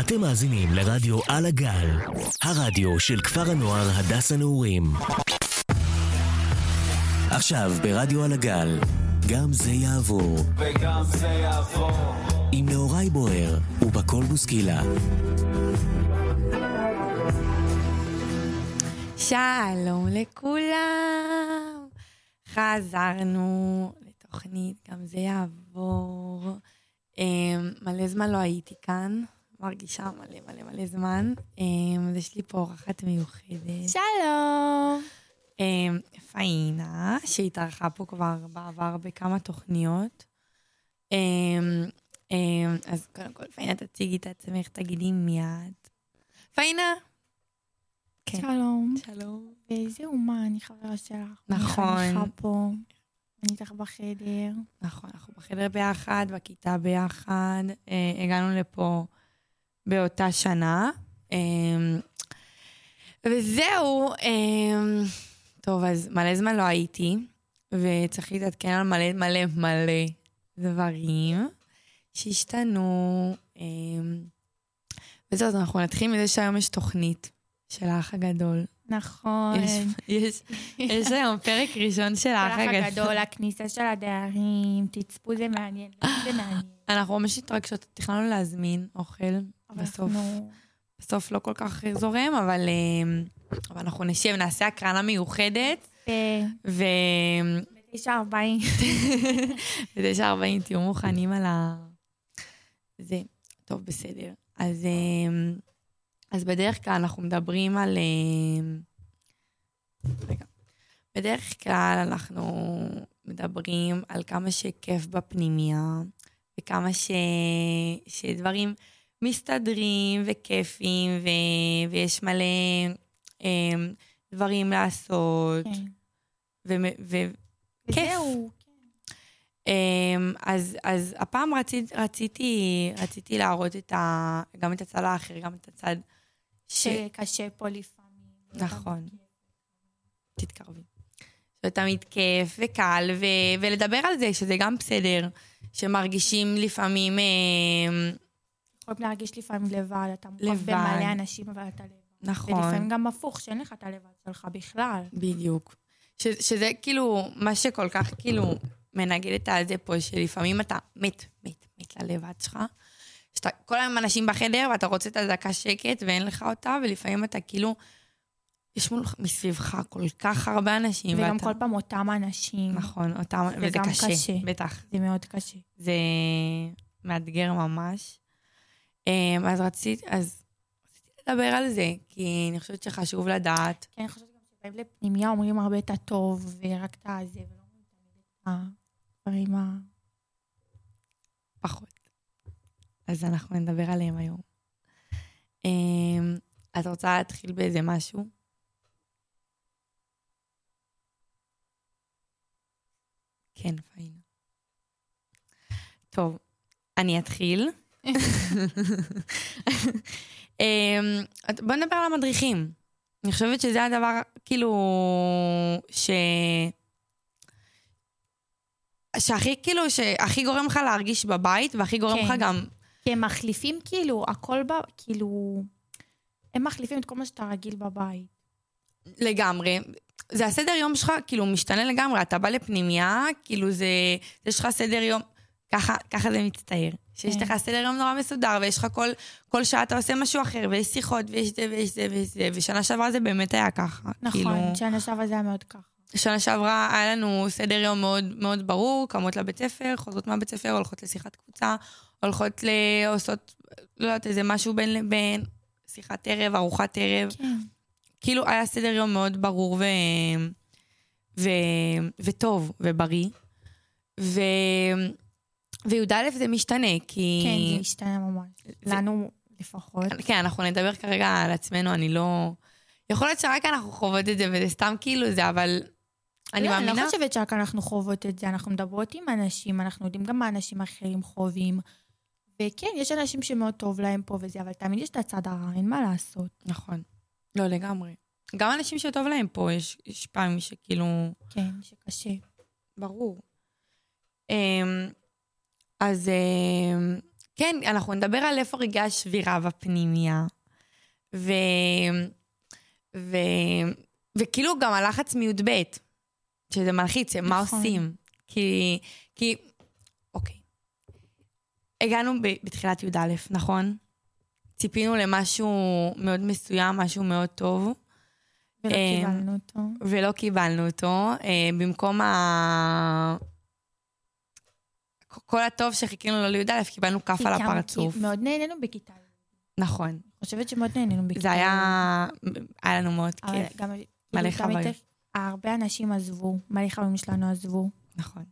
אתם מאזינים לרדיו על הגל, הרדיו של כפר הנוער הדס הנעורים. עכשיו ברדיו על הגל, גם זה יעבור. וגם זה יעבור. עם נהוראי בוער ובקול בוסקילה. שלום לכולם. חזרנו לתוכנית, גם זה יעבור. אמ, מלא זמן לא הייתי כאן, מרגישה מלא מלא מלא זמן. אמ, אז יש לי פה אורחת מיוחדת. שלום. אמ, פאינה, שהתארחה פה כבר בעבר בכמה תוכניות. אמ, אז קודם כל, פאינה, תציגי את עצמך, תגידי מיד. פאינה. כן. שלום. שלום. ואיזה אומה, אני חברה שלך. נכון. אני חניכה פה. אני איתך בחדר. נכון, אנחנו בחדר ביחד, בכיתה ביחד. אה, הגענו לפה באותה שנה. אה, וזהו, אה, טוב, אז מלא זמן לא הייתי, וצריך להתעדכן על מלא מלא מלא דברים שהשתנו. אה, וזהו, אז אנחנו נתחיל מזה שהיום יש תוכנית של האח הגדול. נכון. יש, יש, יש היום פרק ראשון של האח האח הגדול. הכניסה של הדיירים, תצפו, זה מעניין. זה מעניין. אנחנו ממש התרגשות, תכננו להזמין אוכל, בסוף, אנחנו- בסוף לא כל כך זורם, אבל, אה, אבל אנחנו נשב, נעשה הקרנה מיוחדת, ב- ו... בתשע ארבעים. בתשע ארבעים תהיו מוכנים על ה... זה, טוב, בסדר. אז, אה, אז בדרך כלל אנחנו מדברים על... אה, רגע. בדרך כלל אנחנו מדברים על כמה שכיף בפנימייה, וכמה ש... שדברים מסתדרים וכיפים, ו... ויש מלא אה, דברים לעשות. כן. ו... ו... וזהו. אמ, אז, אז הפעם רצית, רציתי, רציתי להראות את ה, גם את הצד האחר, גם את הצד ש... שקשה פה לפעמים. נכון. תתקרבי. זה תמיד כיף וקל, ו, ולדבר על זה, שזה גם בסדר, שמרגישים לפעמים... אמ, יכולים להרגיש לפעמים לבד, אתה לבד. במלא אנשים, אבל אתה לבד. נכון, ולפעמים גם הפוך, שאין לך את הלבד שלך בכלל. בדיוק. ש, שזה כאילו, מה שכל כך כאילו מנגד את הזה פה, שלפעמים אתה מת, מת, מת ללבד שלך. שאתה כל היום אנשים בחדר ואתה רוצה את הדקה שקט ואין לך אותה, ולפעמים אתה כאילו, יש מולך מסביבך כל כך הרבה אנשים. וגם ואתה, כל פעם אותם אנשים. נכון, אותם, זה וזה קשה, קשה. בטח. זה מאוד קשה. זה מאתגר ממש. אמ, אז רציתי, אז רציתי לדבר על זה, כי אני חושבת שחשוב לדעת. כן, אני חושבת גם שבאים לפנימיה אומרים הרבה את הטוב, ורק את הזה, ולא אומרים את הדברים ה... פחות. אז אנחנו נדבר עליהם היום. אמ, את רוצה להתחיל באיזה משהו? כן, פאינה. טוב, אני אתחיל. אמ, בוא נדבר על המדריכים. אני חושבת שזה הדבר, כאילו, ש... שהכי, כאילו, שהכי גורם לך להרגיש בבית, והכי גורם כן. לך גם... כי הם מחליפים כאילו, הכל ב... כאילו... הם מחליפים את כל מה שאתה רגיל בבית. לגמרי. זה הסדר יום שלך, כאילו, משתנה לגמרי. אתה בא לפנימייה, כאילו, זה... יש לך סדר יום... ככה, ככה זה מצטייר. שיש כן. לך סדר יום נורא מסודר, ויש לך כל, כל שעה אתה עושה משהו אחר, ויש שיחות, ויש זה, ויש זה, ויש זה, ושנה שעברה זה באמת היה ככה. נכון, כאילו, שנה שעברה זה היה מאוד ככה. שנה שעברה היה לנו סדר יום מאוד מאוד ברור, קמות לבית ספר, חוזרות מהבית ספר, הולכות לשיחת קבוצה, הולכות ל... עושות, לא יודעת, איזה משהו בין לבין, שיחת ערב, ארוחת ערב. כן. כאילו היה סדר יום מאוד ברור ו... ו... וטוב ובריא. ו... וי"א זה משתנה, כי... כן, זה השתנה ממש. זה- לנו לפחות. כן, אנחנו נדבר כרגע על עצמנו, אני לא... יכול להיות שרק אנחנו חוות את זה, וזה סתם כאילו זה, אבל אני לא, מאמינה... אני לא חושבת שרק אנחנו חוות את זה, אנחנו מדברות עם אנשים, אנחנו יודעים גם מה אנשים אחרים חווים. וכן, יש אנשים שמאוד טוב להם פה וזה, אבל תמיד יש את הצד הרע, אין מה לעשות. נכון. לא, לגמרי. גם אנשים שטוב להם פה, יש, יש פעמים שכאילו... כן, שקשה. ברור. אמ, אז אמ, כן, אנחנו נדבר על איפה רגעי השבירה בפנימיה. ו... ו... וכאילו גם הלחץ מי"ב, שזה מלחיץ, מה נכון. עושים? כי... כי... אוקיי. הגענו ב- בתחילת י"א, נכון? ציפינו למשהו מאוד מסוים, משהו מאוד טוב, ולא אה, קיבלנו אותו. ולא קיבלנו אותו. אה, במקום ה... כל הטוב שחיכינו לו לי"א, קיבלנו כף על הפרצוף. כי מאוד נהנינו בכיתה. אני נכון. חושבת שמאוד נהנינו בכיתה. זה היה... היה לנו מאוד כיף. גם... מלא חוויות. הרבה אנשים עזבו, מלא חברים שלנו עזבו, נכון.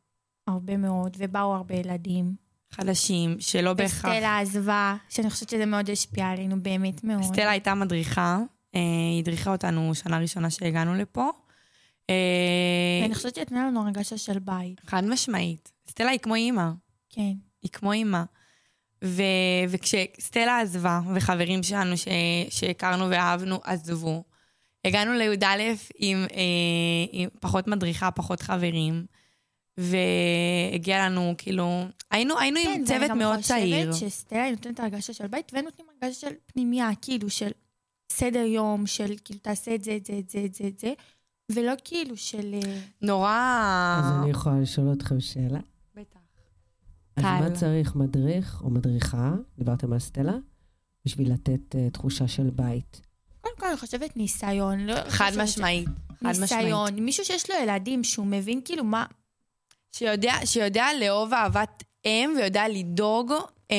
הרבה מאוד, ובאו הרבה ילדים. חדשים, שלא בהכרח... וסטלה עזבה, שאני חושבת שזה מאוד השפיע עלינו, באמת מאוד. סטלה הייתה מדריכה, אה, היא הדריכה אותנו שנה ראשונה שהגענו לפה. אה, ואני חושבת שנתנה לנו הרגשה של בית, חד משמעית. סטלה היא כמו אימא, כן. היא כמו אימא. ו... וכשסטלה עזבה, וחברים שלנו ש... שהכרנו ואהבנו עזבו, הגענו לי"א עם, אה, עם פחות מדריכה, פחות חברים, והגיע לנו, כאילו, היינו, היינו כן, עם ואני צוות גם מאוד צעיר. חושבת שסטלה נותנת הרגשה של בית, והם נותנים הרגשה של פנימייה, כאילו של סדר יום, של כאילו תעשה את זה, את זה, את זה, את זה, את זה, ולא כאילו של... אה, נורא... אז אני יכולה לשאול אתכם שאלה? בטח. אז. מה צריך מדריך או מדריכה, דיברתם על סטלה, בשביל לתת uh, תחושה של בית? קודם כל אני חושבת ניסיון. לא חד משמעית. חד משמעית. ניסיון, מישהו שיש לו ילדים, שהוא מבין כאילו מה... שיודע, שיודע לאהוב אהבת אם ויודע לדאוג, אה,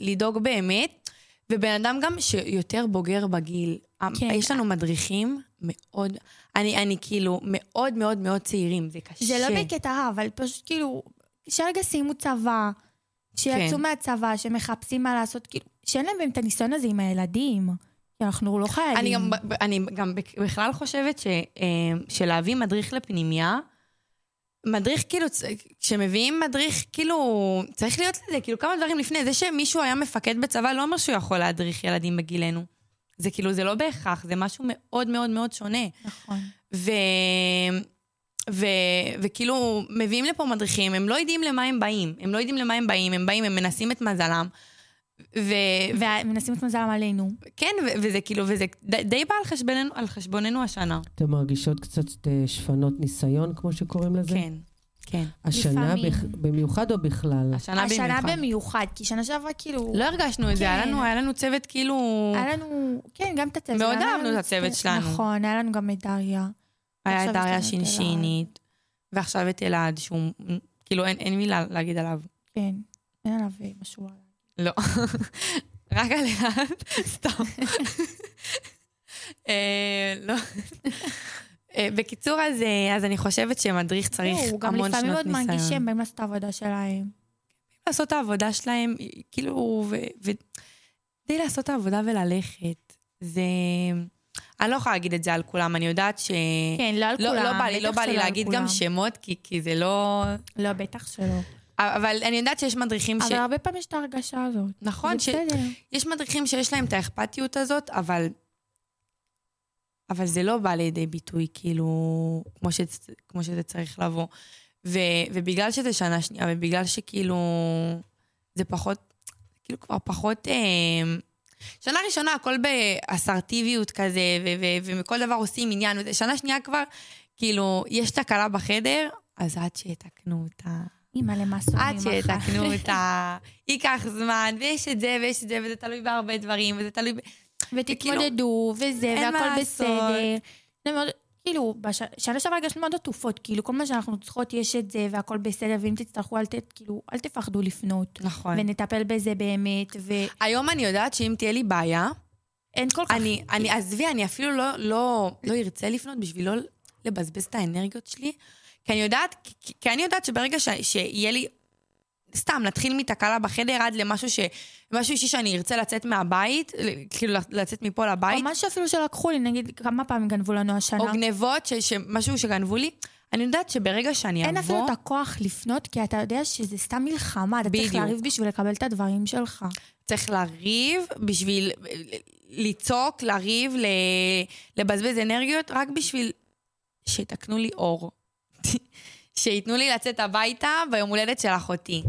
לדאוג באמת, ובן אדם גם שיותר בוגר בגיל. כן. יש לנו מדריכים מאוד, אני, אני כאילו מאוד מאוד מאוד צעירים, זה קשה. זה לא בקטע רע, אבל פשוט כאילו, שרגע סיימו צבא, שיצאו כן. מהצבא, שמחפשים מה לעשות, כאילו, שאין להם באמת את הניסיון הזה עם הילדים. אנחנו לא חיילים. אני גם, אני גם בכלל חושבת ש, אה, שלהביא מדריך לפנימייה, מדריך כאילו, כשמביאים מדריך, כאילו, צריך להיות לזה, כאילו כמה דברים לפני. זה שמישהו היה מפקד בצבא לא אומר שהוא יכול להדריך ילדים בגילנו. זה כאילו, זה לא בהכרח, זה משהו מאוד מאוד מאוד שונה. נכון. ו... ו... וכאילו, מביאים לפה מדריכים, הם לא יודעים למה הם באים. הם לא יודעים למה הם באים, הם באים, הם מנסים את מזלם. ו... ומנסים את מזלם עלינו. כן, ו- וזה כאילו, וזה די, די בא על חשבוננו, על חשבוננו השנה. אתן מרגישות קצת אה, שפנות ניסיון, כמו שקוראים לזה? כן, כן. השנה לפעמים. בכ... במיוחד או בכלל? השנה, השנה במיוחד. במיוחד, כי שנה שעברה כאילו... לא הרגשנו את זה, היה כן. לנו, היה לנו צוות כאילו... היה לנו, כן, גם את הצוות. מאוד אהבנו את הצוות שלנו. נכון, היה לנו גם את דריה. היה את דריה שינשינית, ועכשיו את אלעד, שהוא... כאילו, אין, אין מילה להגיד עליו. כן, אין עליו אה, משהו. לא. רק על אלעד, סתם. אה, לא. אה, בקיצור, אז, אה, אז אני חושבת שמדריך צריך הוא גם המון לפעמים שנות מאוד מרגיש ניסיון. שהם באים לעשות את העבודה שלהם. לעשות את העבודה שלהם, כאילו, ו... ו... די לעשות את העבודה וללכת. זה... אני לא יכולה להגיד את זה על כולם, אני יודעת ש... כן, לא על לא, כולם. לא בא לי, לא בא לי להגיד כולם. גם שמות, כי, כי זה לא... לא, בטח שלא. אבל אני יודעת שיש מדריכים ש... אבל הרבה פעמים יש את ההרגשה הזאת. נכון, ש... בסדר. יש מדריכים שיש להם את האכפתיות הזאת, אבל... אבל זה לא בא לידי ביטוי, כאילו, כמו, ש... כמו שזה צריך לבוא. ו... ובגלל שזה שנה שנייה, ובגלל שכאילו... זה פחות... כאילו כבר פחות... אה... שנה ראשונה הכל באסרטיביות כזה, ו... ו... ומכל דבר עושים עניין. וזה. שנה שנייה כבר, כאילו, יש תקלה בחדר, אז עד שיתקנו אותה. אימא למסורים. עד שיתקנו אותה, ייקח זמן, ויש את זה ויש את זה, וזה תלוי בהרבה דברים, וזה תלוי... ב... ותתמודדו, וזה, אין והכל. בסדר. זה מאוד, כאילו, בש- שנה שעברה הרגשנו מאוד עטופות, כאילו, כל מה שאנחנו צריכות יש את זה, והכל בסדר, ואם תצטרכו, אל ת... כאילו, אל תפחדו לפנות. נכון. ונטפל בזה באמת, ואין היום אני יודעת שאם תהיה לי בעיה, כל כך... אני, אני, עזבי, אני אפילו לא, לא, לא ארצה לפנות בשביל לא לבזבז את האנרגיות שלי, כי אני יודעת, כי, כי אני יודעת שברגע ש, שיהיה לי, סתם, נתחיל מתקלה בחדר עד למשהו ש... משהו אישי שאני ארצה לצאת מהבית, כאילו לצאת מפה לבית, או משהו אפילו שלקחו לי, נגיד, כמה פעמים גנבו לנו השנה. או גנבות, ש, שמשהו שגנבו לי, אני יודעת שברגע שאני אבוא... אין אפילו את הכוח לפנות, כי אתה יודע שזה סתם מלחמה, אתה צריך בדיוק. לריב בשביל לקבל את הדברים שלך. צריך לריב בשביל לצעוק, לריב, ל... לבזבז אנרגיות, רק בשביל שיתקנו לי אור. שייתנו לי לצאת הביתה ביום הולדת של אחותי.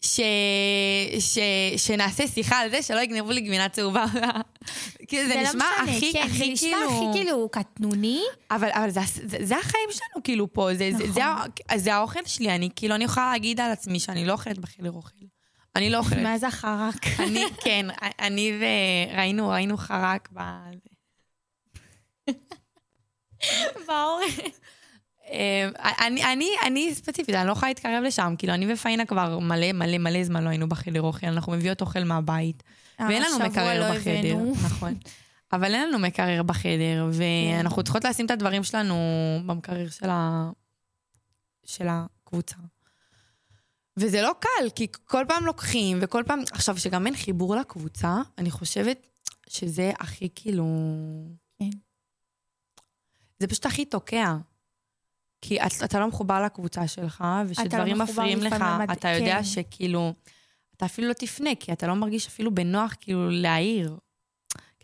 ש... ש... שנעשה שיחה על זה שלא יגנבו לי גבינה צהובה. כאילו, זה, לא נשמע משנה, הכי, כן, הכי זה נשמע כאילו... הכי כאילו קטנוני. אבל, אבל זה, זה, זה החיים שלנו, כאילו, פה. זה, זה, זה, ה- זה האוכל שלי. אני, כאילו, אני יכולה להגיד על עצמי שאני לא אוכלת בחדר אוכל. אני לא אוכלת. מה זה החרק? אני, כן, אני וראינו, ראינו חרק ב... באורן. אה, אני, אני, אני ספציפית, אני לא יכולה להתקרב לשם. כאילו, אני ופאינה כבר מלא מלא מלא זמן לא היינו בחדר אוכל, אנחנו מביאות אוכל מהבית. ואין לנו מקרר לא בחדר. נכון. אבל אין לנו מקרר בחדר, ואנחנו צריכות לשים את הדברים שלנו במקרר של, ה... של הקבוצה. וזה לא קל, כי כל פעם לוקחים, וכל פעם... עכשיו, שגם אין חיבור לקבוצה, אני חושבת שזה הכי כאילו... כן. זה פשוט הכי תוקע. כי את, אתה לא מחובר לקבוצה שלך, ושדברים מחובר מפריעים לך, לפעמים, אתה יודע כן. שכאילו, אתה אפילו לא תפנה, כי אתה לא מרגיש אפילו בנוח כאילו להעיר.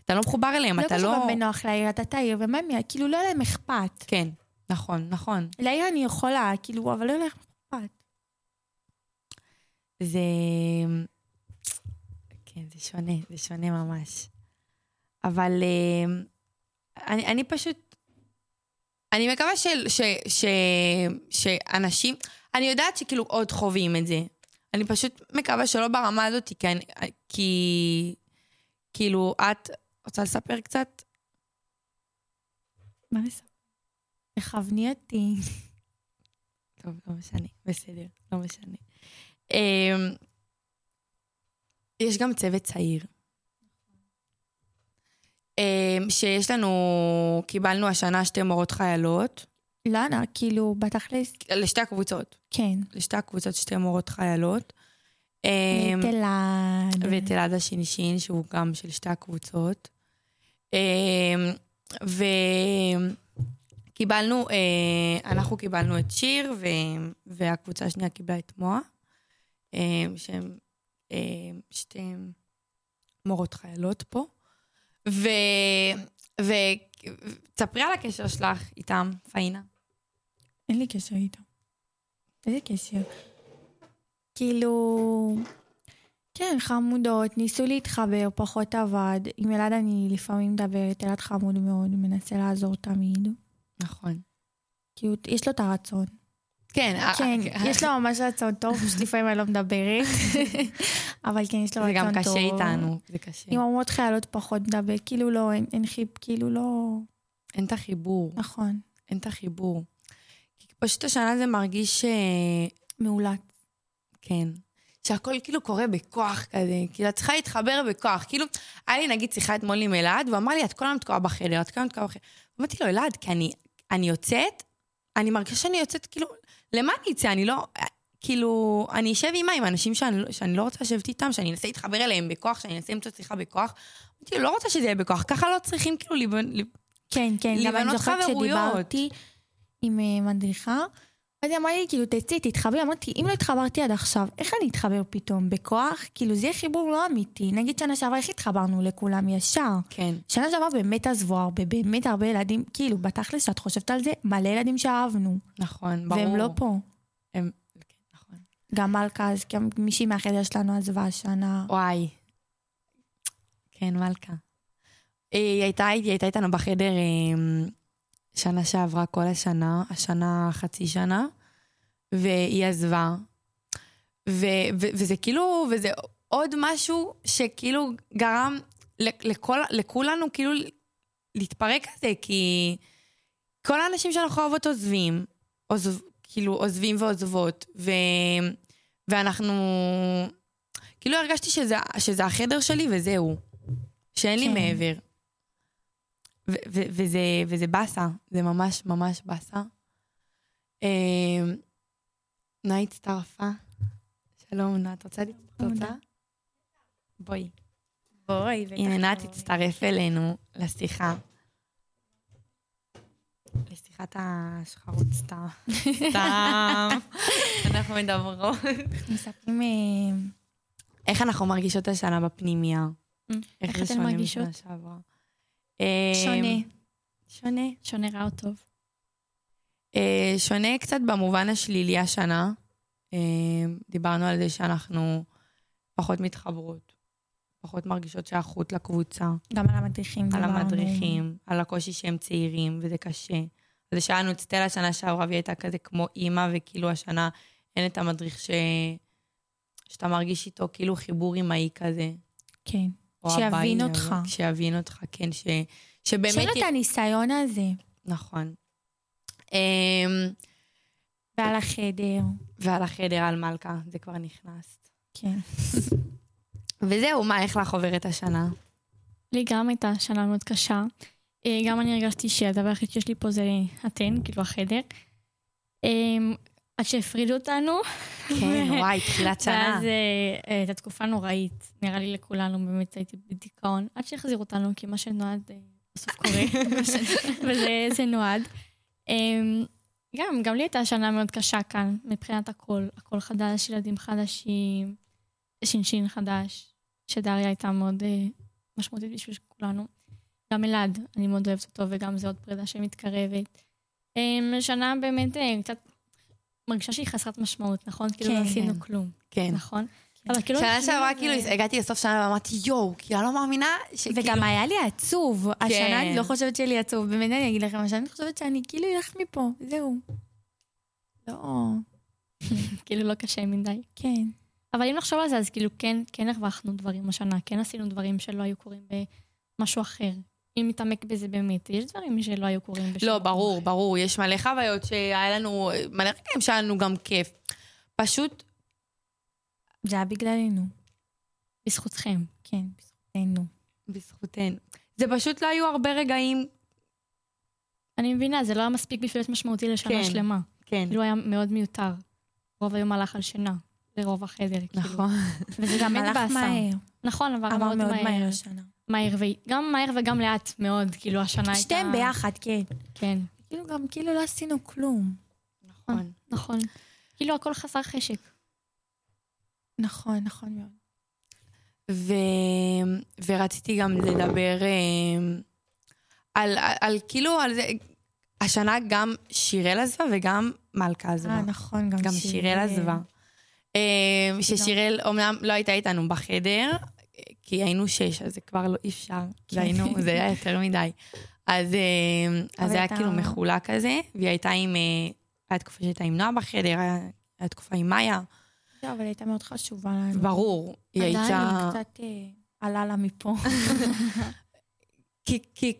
אתה לא מחובר אליהם, לא אתה קשור לא... גם בנוח להעיר, אתה תעיר, ומה הם, כאילו לא להם אכפת. כן, נכון, נכון. להעיר אני יכולה, כאילו, אבל לא להם אכפת. זה... כן, זה שונה, זה שונה ממש. אבל אה, אני, אני פשוט... אני מקווה ש, ש, ש, שאנשים... אני יודעת שכאילו עוד חווים את זה. אני פשוט מקווה שלא ברמה הזאת, כי, אני, כי כאילו, את רוצה לספר קצת? מה לספר? תכווני אותי. טוב, לא משנה, בסדר, לא משנה. אמ, יש גם צוות צעיר. אמ, שיש לנו, קיבלנו השנה שתי מורות חיילות, לנה, כאילו, בתכלס, לשתי הקבוצות, כן. לשתי הקבוצות שתי מורות חיילות. אמ, תלעד. ואת אלעד השינשין, שהוא גם של שתי הקבוצות. אמ, וקיבלנו, אה, אנחנו קיבלנו את שיר. והקבוצה השנייה קיבלה את מועה, שהן שתי מורות חיילות פה. ו... ותספרי על הקשר שלך איתם, פאינה. אין לי קשר איתו. איזה קשר? כאילו... כן, חמודות, ניסו להתחבר, פחות עבד. עם אלעד אני לפעמים מדברת, אלעד חמוד מאוד, מנסה לעזור תמיד. נכון. כאילו, יש לו את הרצון. כן, אה, כן, אה, יש לו ממש רצון טוב, פשוט לפעמים אני לא מדברת. אבל כן, יש לו זה רצון גם טוב. קשה איתנו, זה קשה. עם אמרות חיילות פחות מדבר, כאילו לא, אין, חיפ, כאילו לא... אין את החיבור. נכון, אין את החיבור. פשוט השנה זה מרגיש ש... מאולץ. כן. שהכל כאילו קורה בכוח כזה, כאילו את צריכה להתחבר בכוח. כאילו, היה לי נגיד שיחה אתמול עם אלעד, והוא אמר לי, את כל הזמן תקועה בחדר, את כל הזמן תקועה בחדר. אמרתי לו, אלעד, כי אני, אני יוצאת, אני מרגישה שאני יוצאת, כאילו, למה אני אצא? אני לא, כאילו, אני אשב עימה עם אנשים שאני, לא- שאני לא רוצה לשבת איתם, שאני אנסה להתחבר אליהם בכוח, שאני אנסה למצוא שיחה בכוח. אמרתי לא רוצה שזה יהיה בכוח, ככה לא צריכים כאילו לבנ... כן, כן, גם אני לבנות זוכרת חברויות. שדיברתי עם אה, מדריכה, אז היא אמרה לי, כאילו, תצאי, תתחברי. אמרתי, אם לא התחברתי עד עכשיו, איך אני אתחבר פתאום? בכוח? כאילו, זה יהיה חיבור לא אמיתי. נגיד שנה שעברה, איך התחברנו לכולם ישר? כן, שנה שעברה באמת עזבו הרבה, באמת הרבה ילדים, כאילו, בתכלס, שאת חושבת על זה, מלא ילדים שאהבנו. נכון, ברור. והם לא פה. הם, כן, נכון. גם מלכה, אז גם מישהי מהחדר שלנו עזבה השנה. וואי. כן, מלכה. היא הייתה, היא הייתה איתנו בחדר אה, שנה שעברה, כל השנה, השנה חצי שנה, והיא עזבה. ו, ו, וזה כאילו, וזה עוד משהו שכאילו גרם לכל, לכולנו כאילו להתפרק כזה, כי כל האנשים שאנחנו אוהבות עוזבים, עוזב, כאילו עוזבים ועוזבות, ו, ואנחנו... כאילו הרגשתי שזה, שזה החדר שלי וזהו. שאין לי כן. מעבר. ו- ו- וזה, וזה באסה, זה ממש ממש באסה. אה, נועה הצטרפה. שלום, נועה, את רוצה? את רוצה? בואי. בואי, הנה, נועה תצטרף אלינו לשיחה. לשיחת השחרות סתם. סתם. אנחנו מדברות. מספרים... אה, איך אנחנו מרגישות השנה בפנימייה? איך זה אתן מרגישות? שעברה? אה, שונה. שונה. שונה רע או טוב. אה, שונה קצת במובן השלילי השנה. אה, דיברנו על זה שאנחנו פחות מתחברות, פחות מרגישות שייכות לקבוצה, גם על המדריכים על דיברנו. המדריכים, על הקושי שהם צעירים, וזה קשה. זה שהיה לנו סטלה שנה שעברה, והיא הייתה כזה כמו אימא, וכאילו השנה אין את המדריך ש... שאתה מרגיש איתו כאילו חיבור אמאי כזה. כן. או שיבין אבאי, אותך. שיבין אותך, כן, ש... שבאמת... שאין לו את הניסיון הזה. נכון. אמ, ועל החדר. ועל החדר על מלכה, זה כבר נכנס. כן. וזהו, מה, איך לך עוברת השנה? לי גם הייתה שנה מאוד קשה. אה, גם אני הרגשתי שהדבר היחיד שיש לי פה זה אתן, כאילו החדר. עד שהפרידו אותנו. כן, וואי, תחילת שנה. ואז אה, אה, הייתה תקופה נוראית, נראה לי לכולנו, באמת הייתי בדיכאון. עד שהחזירו אותנו, כי מה שנועד אה, בסוף קורה. וזה זה נועד. אה, גם, גם לי הייתה שנה מאוד קשה כאן, מבחינת הכל. הכל חדש, ילדים חדשים, שינשין חדש, שדריה הייתה מאוד אה, משמעותית בשביל כולנו. גם אלעד, אני מאוד אוהבת אותו, וגם זו עוד פרידה שמתקרבת. אה, שנה באמת אה, קצת מרגישה שהיא חסרת משמעות, נכון? כאילו לא כן. עשינו כלום, כן. נכון? אבל כאילו... שנה כאילו שעברה, כאילו, הגעתי לסוף שנה ואמרתי, יואו, כאילו, אני לא מאמינה שכאילו... וגם היה לי עצוב. כן. השנה אני לא חושבת שיהיה לי עצוב. באמת אני אגיד לכם, השנה אני חושבת שאני כאילו אלך מפה, זהו. לא, כאילו לא קשה מדי. כן. אבל אם נחשוב על זה, אז כאילו כן, כן הרווחנו דברים השנה, כן עשינו דברים שלא היו קורים במשהו אחר. אם נתעמק בזה באמת, יש דברים שלא היו קורים בשום לא, ברור. ברור, יש מלא חוויות שהיה לנו, מלא רגעים שהיה לנו גם כיף. פשוט, זה היה בגללנו. בזכותכם. כן, בזכותנו. בזכותנו. זה פשוט לא היו הרבה רגעים, אני מבינה, זה לא היה מספיק בשביל להיות משמעותי לשנה כן. שלמה. כן. כאילו היה מאוד מיותר. רוב היום הלך על שינה, לרוב החדר, כאילו. נכון. וזה גם אין הלך באסה. מהר. נכון, עבר עבר מאוד מאוד מהר. מהר השנה. מהר, וגם מהר וגם לאט מאוד, כאילו השנה הייתה... שתיהם ביחד, כן. כן, כאילו גם כאילו לא עשינו כלום. נכון. נכון. כאילו הכל חסר חשק. נכון, נכון מאוד. ו... ורציתי גם לדבר אה, על, על, על כאילו, על זה, השנה גם שיראל עזבה וגם מלכה עזבה. אה, נכון, גם גם שיראל עזבה. אה, ששיראל אומנם לא הייתה איתנו בחדר, כי היינו שש, אז זה כבר לא אי אפשר. זה היינו, זה היה יותר מדי. אז אה, זה היה כאילו מחולק כזה, והיא הייתה עם, אה, הייתה תקופה שהייתה עם נועה בחדר, הייתה תקופה עם מאיה, לא, אבל הייתה מאוד חשובה לנו. ברור. היא עדיין הייתה... קצת אה, עלה לה מפה. כי, כי,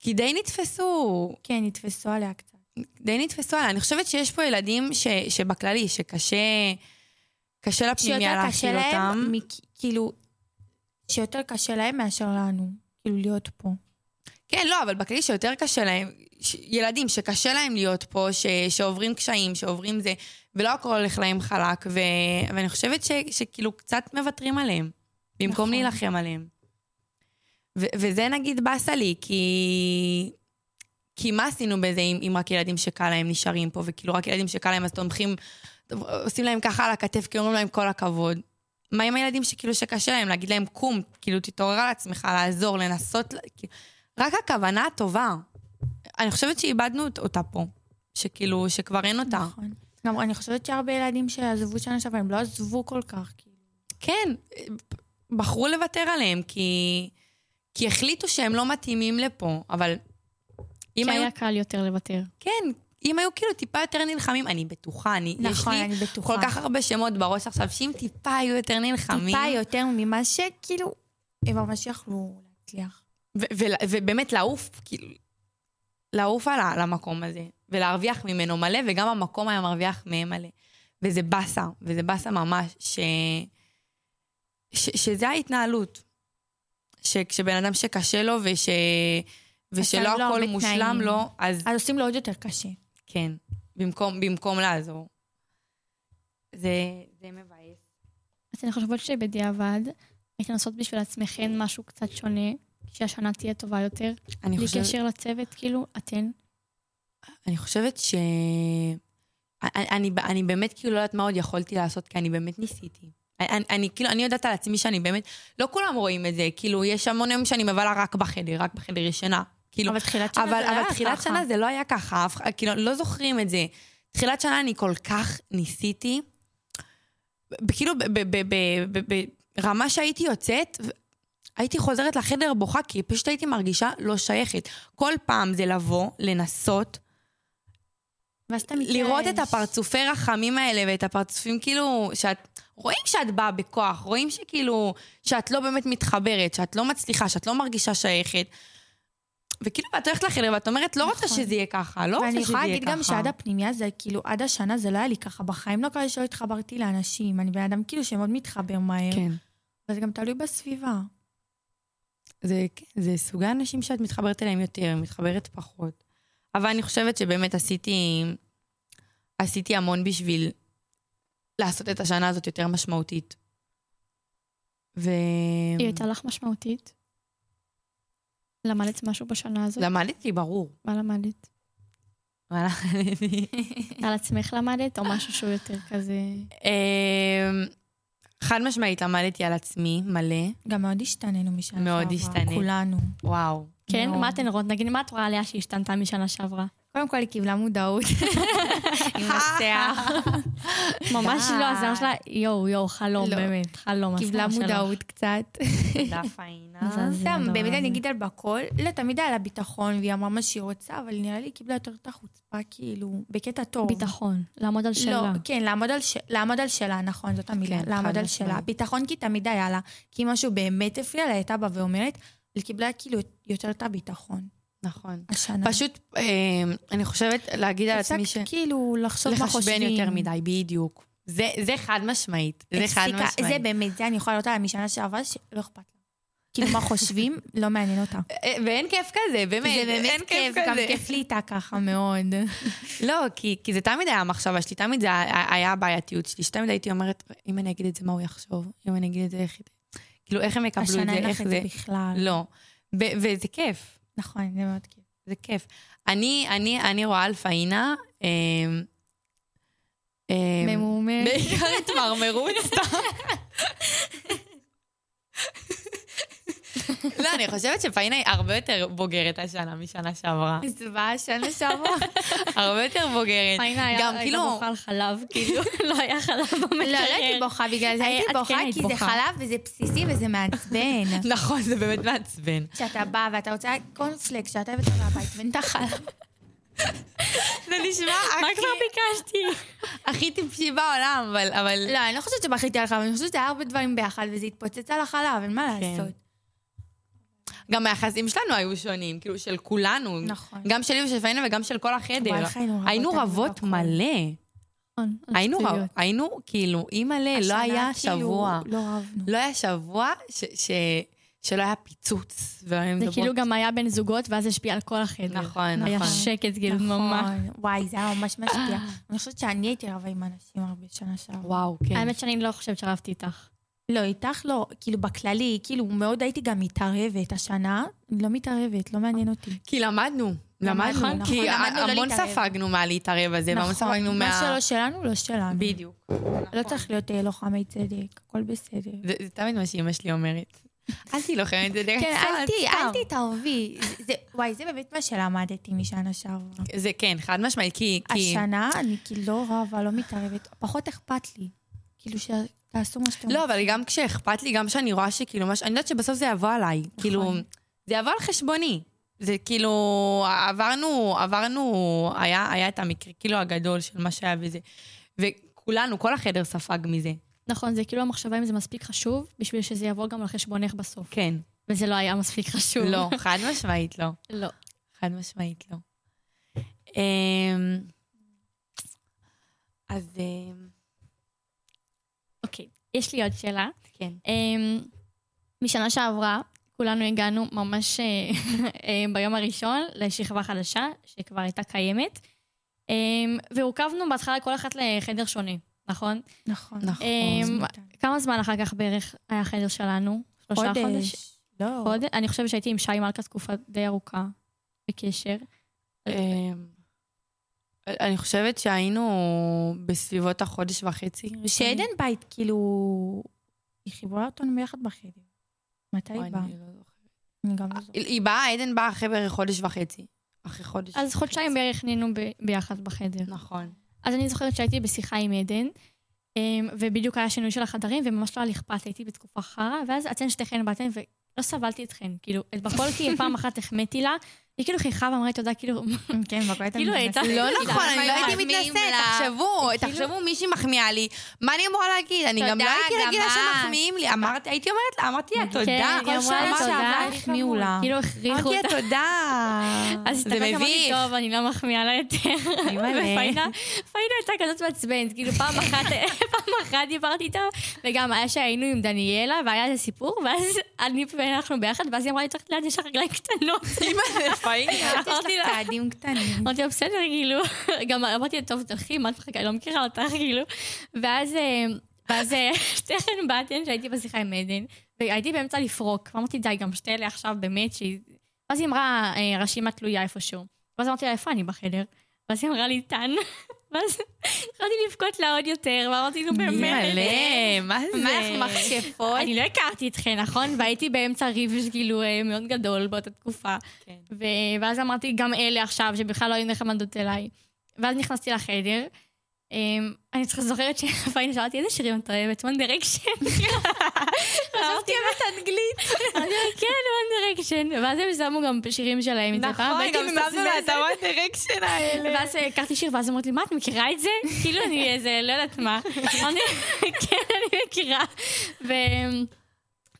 כי די נתפסו, כן, נתפסו עליה קצת. די נתפסו עליה. אני חושבת שיש פה ילדים שבכללי, שקשה קשה לפנימיה שיותר קשה להכיל אותם. להם, מכ- כאילו, שיותר קשה להם מאשר לנו, כאילו להיות פה. כן, לא, אבל בכללי שיותר קשה להם, ש... ילדים שקשה להם להיות פה, ש... שעוברים קשיים, שעוברים זה, ולא הכל הולך להם חלק, ו... ואני חושבת ש... שכאילו קצת מוותרים עליהם, במקום נכון. להילחם עליהם. ו... וזה נגיד באסה לי, כי... כי מה עשינו בזה אם, אם רק ילדים שקל להם נשארים פה, וכאילו רק ילדים שקל להם אז תומכים, עושים להם ככה על הכתף, כי אומרים להם כל הכבוד. מה עם הילדים שכאילו שקשה להם, להגיד להם קום, כאילו תתעורר על עצמך, לעזור, לנסות, כאילו, רק הכוונה הטובה. אני חושבת שאיבדנו אות- אותה פה. שכאילו, שכבר אין אותה. נכון. גם אני חושבת שהרבה ילדים שעזבו שנה שעברה, הם לא עזבו כל כך, כאילו. כן, בחרו לוותר עליהם, כי, כי החליטו שהם לא מתאימים לפה, אבל כי היו, היה קל יותר לוותר. כן, אם היו כאילו טיפה יותר נלחמים, אני בטוחה, אני, נכון, יש לי אני בטוחה. כל כך הרבה שמות בראש עכשיו, שאם טיפה היו יותר נלחמים, טיפה יותר ממה שכאילו, הם ממש יכלו להצליח. ובאמת לעוף, כאילו, לעוף על המקום הזה, ולהרוויח ממנו מלא, וגם המקום היה מרוויח מהם מלא. וזה באסה, וזה באסה ממש, ש... ש... שזה ההתנהלות. שכשבן אדם שקשה לו, וש... ושלא לו הכל הרבה מושלם. לו, אז אז עושים לו עוד יותר קשה. כן, במקום, במקום לעזור. זה, זה מבאס. אז אני חושבת שבדיעבד, הייתי לעשות בשביל עצמכם משהו קצת שונה, שהשנה תהיה טובה יותר. אני בלי חושבת... קשר לצוות, כאילו, אתן. אני חושבת ש... אני, אני, אני באמת כאילו לא יודעת מה עוד יכולתי לעשות, כי אני באמת ניסיתי. אני, אני כאילו, אני יודעת על עצמי שאני באמת, לא כולם רואים את זה, כאילו, יש המון ימים שאני מבלה רק בחדר, רק בחדר ישנה. כאילו, אבל תחילת שנה אבל, זה לא אבל היה תחילת ככה. שנה זה לא היה ככה, כאילו, לא זוכרים את זה. תחילת שנה אני כל כך ניסיתי, כאילו ברמה שהייתי יוצאת, הייתי חוזרת לחדר בוכה, כי פשוט הייתי מרגישה לא שייכת. כל פעם זה לבוא, לנסות, ואז אתה מתייאש. לראות את הפרצופי רחמים האלה ואת הפרצופים כאילו, שאת... רואים שאת באה בכוח, רואים שכאילו, שאת לא באמת מתחברת, שאת לא מצליחה, שאת לא מרגישה שייכת. וכאילו, את הולכת לחדר ואת אומרת, לא רוצה נכון. שזה יהיה ככה, לא רוצה ואני שזה יכולה יהיה להגיד ככה. גם שעד הפנימיה זה כאילו, עד השנה זה לא היה לי ככה. בחיים לא קרה שלא התחברתי לאנשים. אני בן אדם כאילו שמאוד מתחבר מהר. כן. וזה גם תלוי בסביבה. זה, כן, זה סוגי האנשים שאת מתחברת אליהם יותר, מתחברת פחות. אבל אני חושבת שבאמת עשיתי, עשיתי המון בשביל לעשות את השנה הזאת יותר משמעותית. ו... היא הייתה לך משמעותית? למדת משהו בשנה הזאת? למדתי, ברור. מה למדת? מה למדתי? על עצמך למדת, או משהו שהוא יותר כזה... אמ, חד משמעית למדתי על עצמי מלא. גם מאוד השתננו משנה מאוד שעברה, השתנית. כולנו. וואו. כן? מאוד. מה אתן רואות? נגיד, מה את רואה עליה שהשתנתה משנה שעברה? קודם כל היא קיבלה מודעות. עם השיח. ממש לא, הזמן שלה, יואו, יואו, חלום, לא. באמת, חלום. קיבלה השיער. מודעות קצת. תודה. מזעזע סתם, הדבר באמת. אני אגיד על בכל, לא, תמיד היה לה ביטחון, והיא אמרה מה שהיא רוצה, אבל נראה לי היא קיבלה יותר את החוצפה, כאילו, בקטע טוב. ביטחון, לעמוד על לא, שלה. כן, לעמוד על, על שלה, נכון, זאת המילה, כן, לעמוד על שלה. ביטחון כי תמיד היה לה, כי משהו באמת הפריע לה, הייתה באה ואומרת, היא קיבלה כאילו יותר את הביטחון, נכון. השנה. פשוט, אמ, אני חושבת להגיד על עצמי ש... הפסקת כאילו לחשוב מה חושבים. לחשבן יותר מדי, בדיוק. זה, זה חד משמעית. זה חד משמעית. זה באמת, זה אני יכולה לראות עליה משנה שעברה, שלא אכפת לה. כאילו, מה חושבים, לא מעניין אותה. אה, ואין כיף כזה, באמת. זה באמת אין כיף, גם כזה. כיף לי איתה ככה מאוד. לא, כי, כי זה תמיד היה המחשבה שלי, תמיד זה היה, הבעייתיות שלי, שתמיד הייתי אומרת, אם אני אגיד את זה, מה הוא יחשוב? אם אני אגיד את זה, איך... כאילו, איך הם יקבלו את זה, השנה אין איך לך את זה זה... בכלל. לא. וזה כיף, נכון, זה מאוד כיף. זה כיף. אני, אני, אני רואה על פאינה, אמ, אמ, ממומן. בעיקר התמרמרות סתם. לא, אני חושבת שפאינה היא הרבה יותר בוגרת השנה משנה שעברה. זוועה שנה שעברה. הרבה יותר בוגרת. היה גם הייתה כאילו... בוכה על חלב, כאילו, לא היה חלב במקרר. לא, לא הייתי בוכה בגלל זה, אה, הייתי את בוכה כן כי זה. חלב וזה בסיסי וזה מעצבן. נכון, זה באמת מעצבן. כשאתה בא ואתה רוצה קורנפלקס, שאתה הבאת מהבית, ואין את החלב. זה נשמע מה הכי- כבר ביקשתי? הכי טיפשי בעולם, אבל... אבל... לא, אני לא חושבת שבכיתי על חלב, אני חושבת שזה היה הרבה דברים ביחד, וזה התפוצץ על החלב, אין מה כן. לעשות. גם היחסים שלנו היו שונים, כאילו של כולנו. נכון. גם שלי ושל פאינה וגם של כל החדר. היינו רבות. מלא. נכון, היינו, היינו כאילו, אימא'לה, לא היה כאילו שבוע. לא רבנו. לא היה שבוע שלא היה פיצוץ. זה. כאילו גם היה בין זוגות, ואז השפיע על כל החדר. נכון, היה נכון. שקט, כאילו, ממש. נכון. וואי, זה היה ממש משפיע. אני חושבת שאני הייתי רבה עם אנשים הרבה שנה שעברה. וואו, כן. האמת שאני לא חושבת שרבתי איתך. לא, איתך לא, כאילו בכללי, כאילו מאוד הייתי גם מתערבת. השנה, אני לא מתערבת, לא מעניין אותי. כי למדנו. למדנו, נכון, כי למדנו לא המון להתערב. ספגנו מהלהתערב הזה, והמון ספגנו מה מה... שלא שלנו, לא שלנו. בדיוק. לא צריך להיות אה, לוחמי צדק, הכל בסדר. זה זה תמיד מה שאימא שלי אומרת. אל תהיי לוחמת, די כן, אל תהיי. אל תתערבי. זה- זה- וואי, זה באמת מה שלמדתי משנה שעברה. זה כן, חד משמעית. כי- השנה אני כאילו לא רבה, לא מתערבת, פחות אכפת לי. כאילו שתעשו מה שאתם לא, אבל גם כשאכפת לי, גם כשאני רואה שכאילו, מש... אני יודעת שבסוף זה יבוא עליי. כאילו, זה יבוא על חשבוני. זה כאילו, עברנו, עברנו, היה, היה את המקרה כאילו הגדול של מה שהיה וזה. וכולנו, כל החדר ספג מזה. נכון, זה כאילו המחשבה אם זה מספיק חשוב, בשביל שזה יבוא גם על חשבונך בסוף. כן. וזה לא היה מספיק חשוב. לא, חד משמעית לא. לא. חד משמעית לא. אמ, אז אמ, יש לי עוד שאלה. כן. אמ, משנה שעברה, כולנו הגענו ממש אה, אה, ביום הראשון לשכבה חדשה, שכבר הייתה קיימת, אמ, והורכבנו בהתחלה כל אחת לחדר שונה, נכון? נכון. נכון. אמ, כמה זמן אחר כך בערך היה החדר שלנו? שלושה חודש? חודש. לא. חודש? אני חושבת שהייתי עם שי מלכה תקופה די ארוכה בקשר. אני חושבת שהיינו בסביבות החודש וחצי. שעדן בית, כאילו... היא חיברה אותנו ביחד בחדר. מתי היא באה? אני לא. אני גם לא זוכרת. היא באה, עדן באה אחרי בערך חודש וחצי. אחרי חודש. אז חודשיים וחצי. בערך נהיינו ב- ביחד בחדר. נכון. אז אני זוכרת שהייתי בשיחה עם עדן, אמ, ובדיוק היה שינוי של החדרים, וממש לא היה לי אכפת, הייתי בתקופה חרא, ואז אתן שתיכן באתן, ולא סבלתי אתכן. כאילו, את בכל כי פעם אחת החמאתי לה, היא כאילו חייכה ואמרה לי תודה, כאילו, כן, בכל הייתה כאילו, הייתה- לא נכון, אני לא הייתי מתנשאת? תחשבו, כאילו- תחשבו, מישהי מחמיאה לי, מה אני אמורה להגיד? אני גם לא הייתי רגילה. שמחמיאים לי, אמרתי, הייתי אומרת לה, אמרתי לה, תודה. כן, היא אמרה לה אמרתי תודה, לה, החמיאו לה. כאילו הכריחו אמרתי אותה. לה תודה. אז זה אמרתי, מביך. טוב, אני לא מחמיאה לה יותר. ופיינה פיינה הייתה כזאת מעצבנת, כאילו פעם אחת, פעם אחת דיברתי איתה, וגם היה שהיינו עם דניאלה, והיה איזה סיפור, ואז אני ואנחנו ביחד, ואז היא אמרה לי, צריך ליד יש לך רגליים קטנות. פאינה. אמרתי לה, צעדים קטנים. אמרתי לה, בסדר, כאילו, גם אמרתי לה, טוב, תלכי, מה את מחכה, אני לא מכירה אותך, כאילו. ואז, אה, ואז אה, שתיכן באתן, שהייתי בשיחה עם עדן, והייתי באמצע לפרוק, ואמרתי, די, גם שתי אלה עכשיו, באמת, שהיא... ואז היא אמרה, אה, רשימה תלויה איפשהו. ואז אמרתי לה, איפה אני בחדר? ואז היא אמרה לי, טן. ואז התחלתי לבכות לה עוד יותר, ואמרתי, נו באמת. אימא'לה, מה זה? מה אנחנו מכשפות? אני לא הכרתי אתכן, נכון? והייתי באמצע ריב כאילו אה, מאוד גדול באותה תקופה. כן. ואז אמרתי, גם אלה עכשיו, שבכלל לא היו נחמדות אליי. ואז נכנסתי לחדר. אמ, אני צריכה זוכרת שפעמים שאלתי איזה שירים את אוהבת? one direction. חשבתי אוהבת אנגלית. כן, one direction. ואז הם שמו גם שירים שלהם מדי פעם. נכון, גם שמנו לה את. הוואן דירקשן האלה. ואז אה, הכרתי שיר, ואז אמרתי לי, מה, את מכירה את זה? כאילו אני איזה, לא יודעת מה. כן, אני מכירה.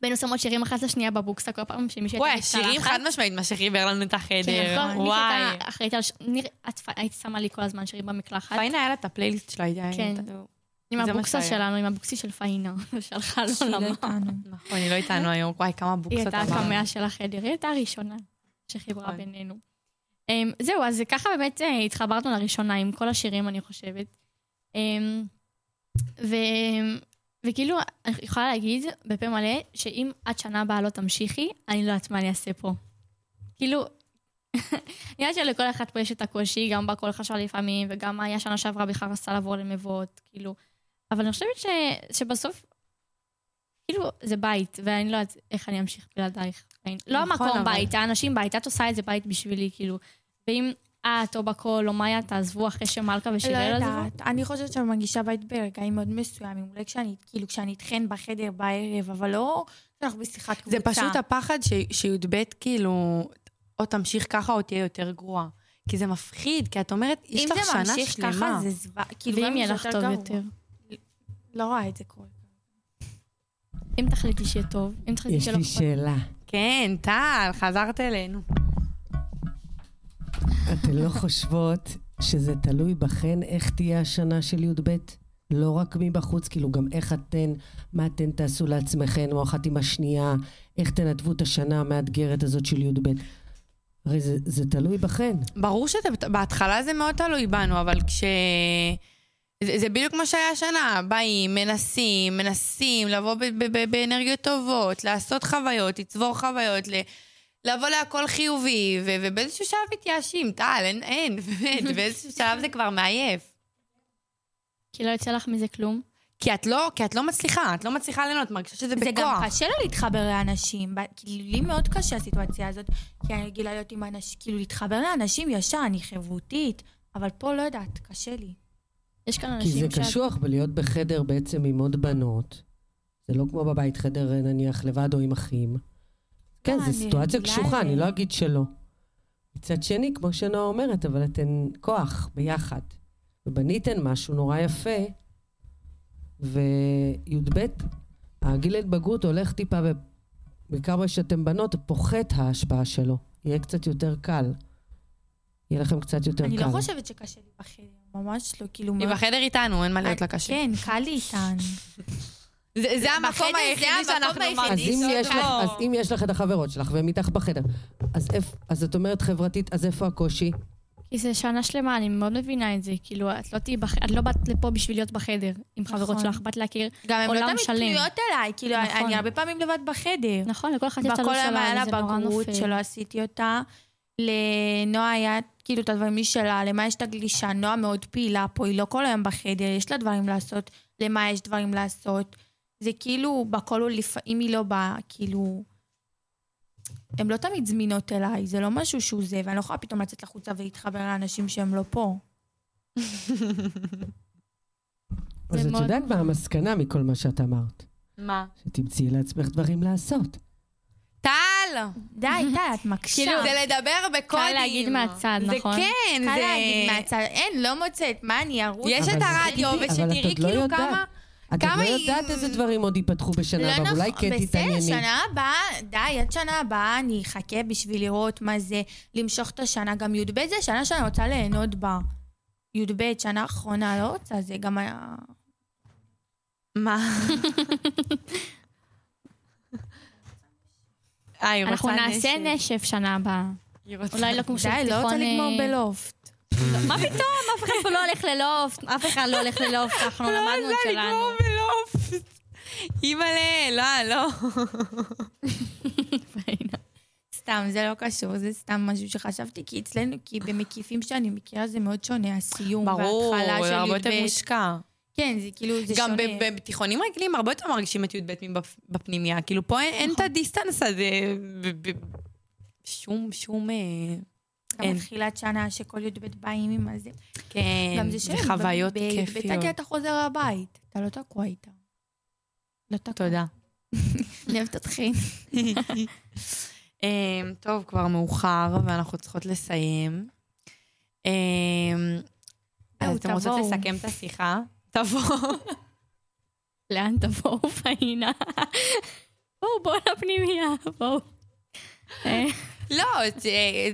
והיינו שמות שירים אחת לשנייה בבוקסה כל פעם שמישהי וואי, הייתה השירים מתקלחת. חד משמעית מה שחיבר לנו את כן, החדר. נכון, מישהי וואי. הייתה אחראית על... ש- ניר, את היית שמה לי כל הזמן שירים במקלחת. פאינה היה לה את הפלייליסט שלה, הייתה... כן. עם הבוקסה. שלנו, עם הבוקסי של פאינה, שהלכה לעולמה. נכון, היא לא איתנו היום. וואי, כמה היא בוקסות הייתה עברנו. הקמע של החדר, היא הייתה הראשונה שחיברה נכון. בינינו. אמ, זהו, אז ככה באמת אה, התחברנו לראשונה עם כל השירים, אני חושבת. וכאילו, אני יכולה להגיד בפה מלא, שאם עד שנה הבאה לא תמשיכי, אני לא יודעת מה אני אעשה פה. כאילו, נראה שלכל אחד פה יש את הקושי, גם בקול חשב לפעמים, וגם היה שנה שעברה בכלל רצתה לעבור למבואות, כאילו. אבל אני חושבת ש, שבסוף, כאילו, זה בית, ואני לא יודעת איך אני אמשיך בלעדייך. לא נכון, המקום אבל- בית, האנשים בית, את עושה את זה בית בשבילי, כאילו. ואם את או בקול או מאיה תעזבו אחרי שמלכה לא ושיראל עזבו, יודעת, אני חושבת שאני מרגישה בית ברגעים מאוד מסוימים, אולי כשאני, כאילו, כשאני איתכן בחדר בערב, אבל לא כשאנחנו בשיחת קבוצה. זה פשוט הפחד ש- שי"ב כאילו, או תמשיך ככה או תהיה יותר גרועה. כי זה מפחיד, כי את אומרת, יש אם לך זה שנה ממשיך שלמה. ככה, זה זוועה. כאילו, ואם אם יהיה זה לך טוב. יותר. לא רואה את זה קורה. אם תחליטי שיהיה טוב, אם תחליטי יש שלא לי אכפת. שאלה. כן, טל, חזרת אלינו. אתן לא חושבות שזה תלוי בכן איך תהיה השנה של י"ב? לא רק מבחוץ, כאילו גם איך אתן, מה אתן תעשו לעצמכן, או אחת עם השנייה, איך תנתבו את השנה המאתגרת הזאת של י"ב. הרי זה, זה תלוי בכן. ברור שבהתחלה זה מאוד תלוי בנו, אבל כש... זה, זה בדיוק כמו שהיה השנה, באים, מנסים, מנסים לבוא באנרגיות טובות, לעשות חוויות, לצבור חוויות, ל... לבוא להכל חיובי, ו- ובאיזשהו שלב מתייאשים, טל, אין, אין, באמת, באיזשהו שלב זה כבר מעייף. כי לא יוצא לך מזה כלום. כי את לא, כי את לא מצליחה, את לא מצליחה ליהנות, מרגישה שזה זה גם בכוח. קשה לה להתחבר לאנשים. כאילו, לי מאוד קשה הסיטואציה הזאת, כי אני רגילה להיות עם אנשים, כאילו, להתחבר לאנשים ישר, אני חברותית, אבל פה לא יודעת, קשה לי. יש כאן כי זה אנשים שאת... קשוח בלהיות בחדר בעצם עם עוד בנות. זה לא כמו בבית, חדר נניח לבד או עם אחים. כן, לא, זו אני סיטואציה קשוחה. אני לא אגיד שלא. מצד שני, כמו שנועה אומרת, אבל אתן כוח ביחד. ובניתן משהו נורא יפה, וי"ב, הגיל ההתבגרות הולך טיפה, ו- בעיקר כשאתם בנות, פוחת ההשפעה שלו. יהיה קצת יותר קל. יהיה לכם קצת יותר אני קל. לא חושבת שקשה לי בחדר, ממש לא, כאילו... היא בחדר איתנו, אין מה להיות לה קשה. כן, קל לי איתן. זה, זה המקום היחידי זה שאנחנו היחידי אז מרגישות אם, יש לך, טוב. אז אם יש לך את החברות שלך והן איתך בחדר, אז, איפ, אז את אומרת חברתית, אז איפה הקושי? כי זה שנה שלמה, אני מאוד מבינה את זה. כאילו, את לא תהיי בח... את לא באת לפה בשביל להיות בחדר עם חברות נכון. שלך, באת להכיר. גם הן לא עולם תמיד שלם. פנויות אליי, כאילו, נכון. אני הרבה פעמים לבד בחדר. נכון, לכל אחד יש את בכל הלו"ז היום היה שלה, לה וזה נורא בגרות נופל. שלא עשיתי אותה. לנועה היה כאילו את הדברים משלה, למה יש את הגלישה, נועה מאוד פעילה פה, היא לא כל היום בחדר, יש לה דברים לעשות, למה יש דברים לעשות. זה כאילו, בכל הוא לפעמים היא לא באה, כאילו... הן לא תמיד זמינות אליי, זה לא משהו שהוא זה, ואני לא יכולה פתאום לצאת לחוצה ולהתחבר לאנשים שהם לא פה. אז את מאוד יודעת מה המסקנה מכל מה שאת אמרת? מה? שתמצאי לעצמך דברים לעשות. טל! די, די, את מקשה. כאילו, זה לדבר בקודים. להגיד מהצד, נכון? זה כן, קל זה... להגיד מהצד, אין, לא מוצאת, מה אני ארוץ? יש את הרדיו, ושתראי לא כאילו. כמה... את עוד לא היא- יודעת איזה דברים עוד ייפתחו בשנה לא הבאה, אולי כן בסדר, תתענייני. שנה הבאה, די, עד שנה הבאה אני אחכה בשביל לראות מה זה, למשוך את השנה. גם י"ב זה שנה שאני רוצה ליהנות בה. י"ב, שנה אחרונה, לא רוצה, זה גם היה... מה? אה, אנחנו נעשה נשף. שנה הבאה. אולי לא כמו של די, לא רוצה לגמור אה, בלופט. מה פתאום? אף אחד פה לא הולך ללופט, אף אחד לא הולך ללופט, אנחנו למדנו את שלנו. לגמור בלופט. אימא'לה, לא, לא. סתם, זה לא קשור, זה סתם משהו שחשבתי, כי אצלנו, כי במקיפים שאני מכירה זה מאוד שונה, הסיום ברור, וההתחלה של הרבה יותר י"ב. מושקע. כן, זה כאילו, זה גם שונה. ב- בתיכונים רגילים הרבה יותר מרגישים את י"ב מבפנימייה. כאילו פה אין- את הדיסטנס הזה. ב- ב- שום, שום... גם. בתחילת שנה שכל י"ב באים עם הזה. כן, זה זה חוויות כיפיות. בתקיה אתה חוזר הבית, אתה לא תקוע איתה. לא תקוע. תודה. אוהבת אתכם. אמ, טוב, כבר מאוחר, ואנחנו צריכות לסיים. אמ, אז אתם רוצות. לסכם את השיחה? תבואו. לאן תבואו, פאינה? בואו, בואו לפנימייה, בואו. אה, לא,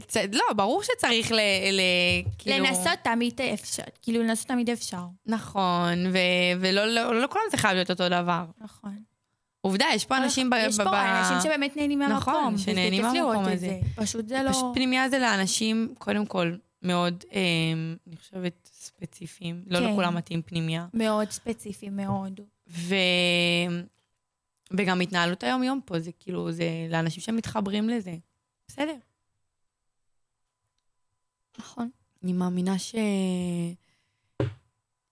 צ- לא, ברור שצריך ל... ל- כאילו... לנסות תמיד אפשר, כאילו לנסות תמיד אפשר. נכון, ו- ולא לא, לא לכולם זה חייב להיות אותו דבר. נכון. עובדה, יש פה אנשים ב... יש פה אנשים שבאמת נהנים מהמקום. נכון, שנהנים מהמקום הזה. זה. פשוט זה לא... פשוט פנימייה זה לאנשים, קודם כל, מאוד, אה, אני חושבת, ספציפיים. לא כן. לכולם מתאים פנימייה. מאוד ספציפי, מאוד. ו... וגם התנהלות היום-יום פה, זה כאילו, זה לאנשים שמתחברים לזה. בסדר. נכון. אני מאמינה ש...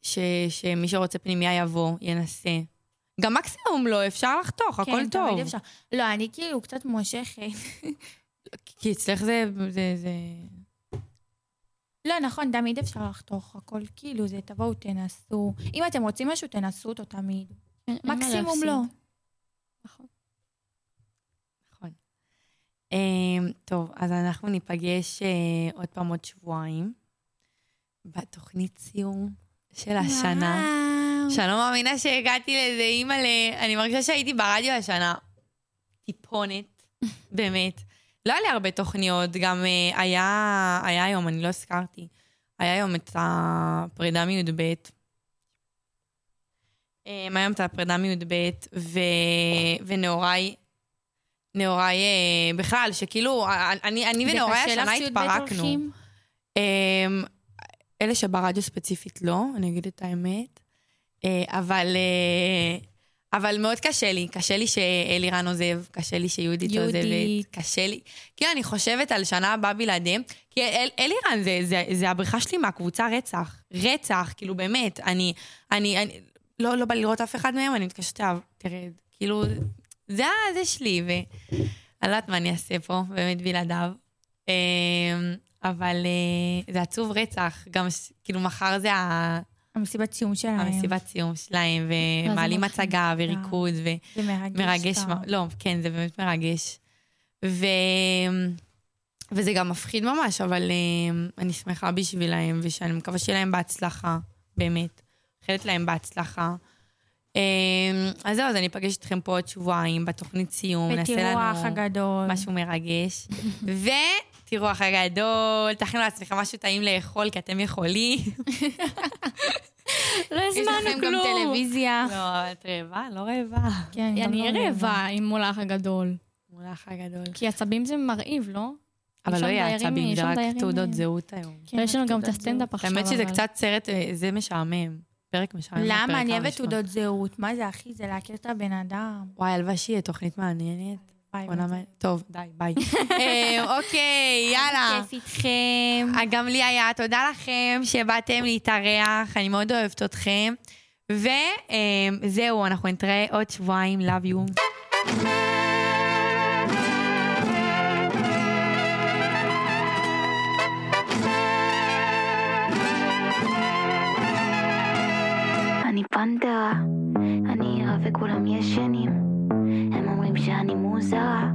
ש... שמי שרוצה פנימייה יבוא, ינסה. גם מקסימום לא, אפשר לחתוך, הכל כן, טוב. תמיד אפשר. לא, אני כאילו קצת מושכת. כי אצלך זה... זה, זה... לא, נכון, תמיד אפשר לחתוך הכל, כאילו, זה תבואו, תנסו. אם אתם רוצים משהו, תנסו אותו תמיד. מה מקסימום. לא. נכון. Um, טוב, אז אנחנו ניפגש uh, עוד פעם עוד שבועיים, בתוכנית סיום של השנה. שאני לא מאמינה שהגעתי לזה, אימא'לה. אני מרגישה שהייתי ברדיו השנה. טיפונת, באמת. לא היה לי הרבה תוכניות, גם uh, היה, היה היום, אני לא הזכרתי, היה היום את הפרידה מי"ב. Um, היום את הפרידה מי"ב, ו... נהוראי uh, בכלל, שכאילו, אני, אני קשה לך השנה שי"ב התפרקנו. אמ, אלה שברדיו ספציפית לא, אני אגיד את האמת. אה, אבל, אה, אבל מאוד קשה לי. קשה לי שאלירן עוזב, קשה לי שיהודית יהודית. עוזבת. קשה לי. כאילו, אני חושבת על שנה הבאה בלעדיהם. כי אל, אלירן זה, זה, זה הבריחה שלי מהקבוצה רצח. רצח, כאילו, באמת. אני, אני, אני לא, לא בא לראות אף אחד מהם, אני מתקשרת אליו, תרד. כאילו, זה, ה- זה שלי, ואני לא יודעת מה אני אעשה פה, באמת בלעדיו. אמ, אבל אה, זה עצוב רצח, גם כאילו מחר זה ה- המסיבת סיום שלהם. המסיבת סיום שלהם, ומעלים. הצגה וריקוד, זה מרגש. ומרגש, סתם. מה- לא, כן, זה באמת מרגש. ו... וזה גם מפחיד ממש, אבל אה, אני שמחה בשבילהם, ושאני מקווה שיהיה להם בהצלחה, באמת. מאחלת להם בהצלחה. אה, אז זהו, אז אני אפגש אתכם פה עוד שבועיים בתוכנית סיום, ותראו. האח הגדול. משהו מרגש. ותראו, אח הגדול, תכינו לעצמכם משהו טעים לאכול, כי אתם יכולים. לא יש הזמנו לכם גם כלום. טלוויזיה. לא, את רעבה? לא רעבה. כן, גם אני לא אהיה רעבה עם מול האח הגדול. מול האח הגדול. כי עצבים זה מרעיב, לא? אבל יש לא יהיה עצבים, יש זה רק תעודות זהות היום. כן, ויש לנו גם את הסטנדאפ. עכשיו. האמת שזה קצת סרט, אה, זה משעמם. פרק משעמם. למה? אני אוהבת. תעודות זהות. מה זה, אחי? זה להכיר את הבן אדם. וואי, הלוואי שיהיה תוכנית מעניינת. טוב, די, ביי. אה, אוקיי, יאללה. כיף איתכם. אה, גם לי היה, תודה לכם שבאתם להתארח, אני מאוד אוהבת אתכם. וזהו, אנחנו נתראה עוד שבועיים, love you. פנתרה, אני ערה וכולם ישנים. הם אומרים שאני מוזרה,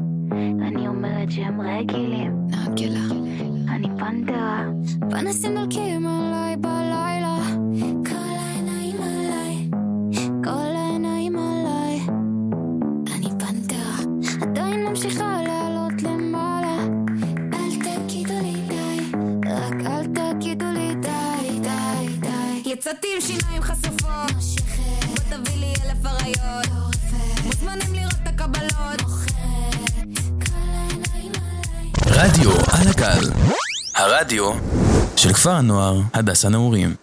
אני אומרת שהם רגילים. נגלה. אני פנתרה. פנסים מלכים עליי בלילה. ספריות מוזמנים לראות את הקבלות. רדיו על הגל. הרדיו של כפר הנוער הדסה נעורים.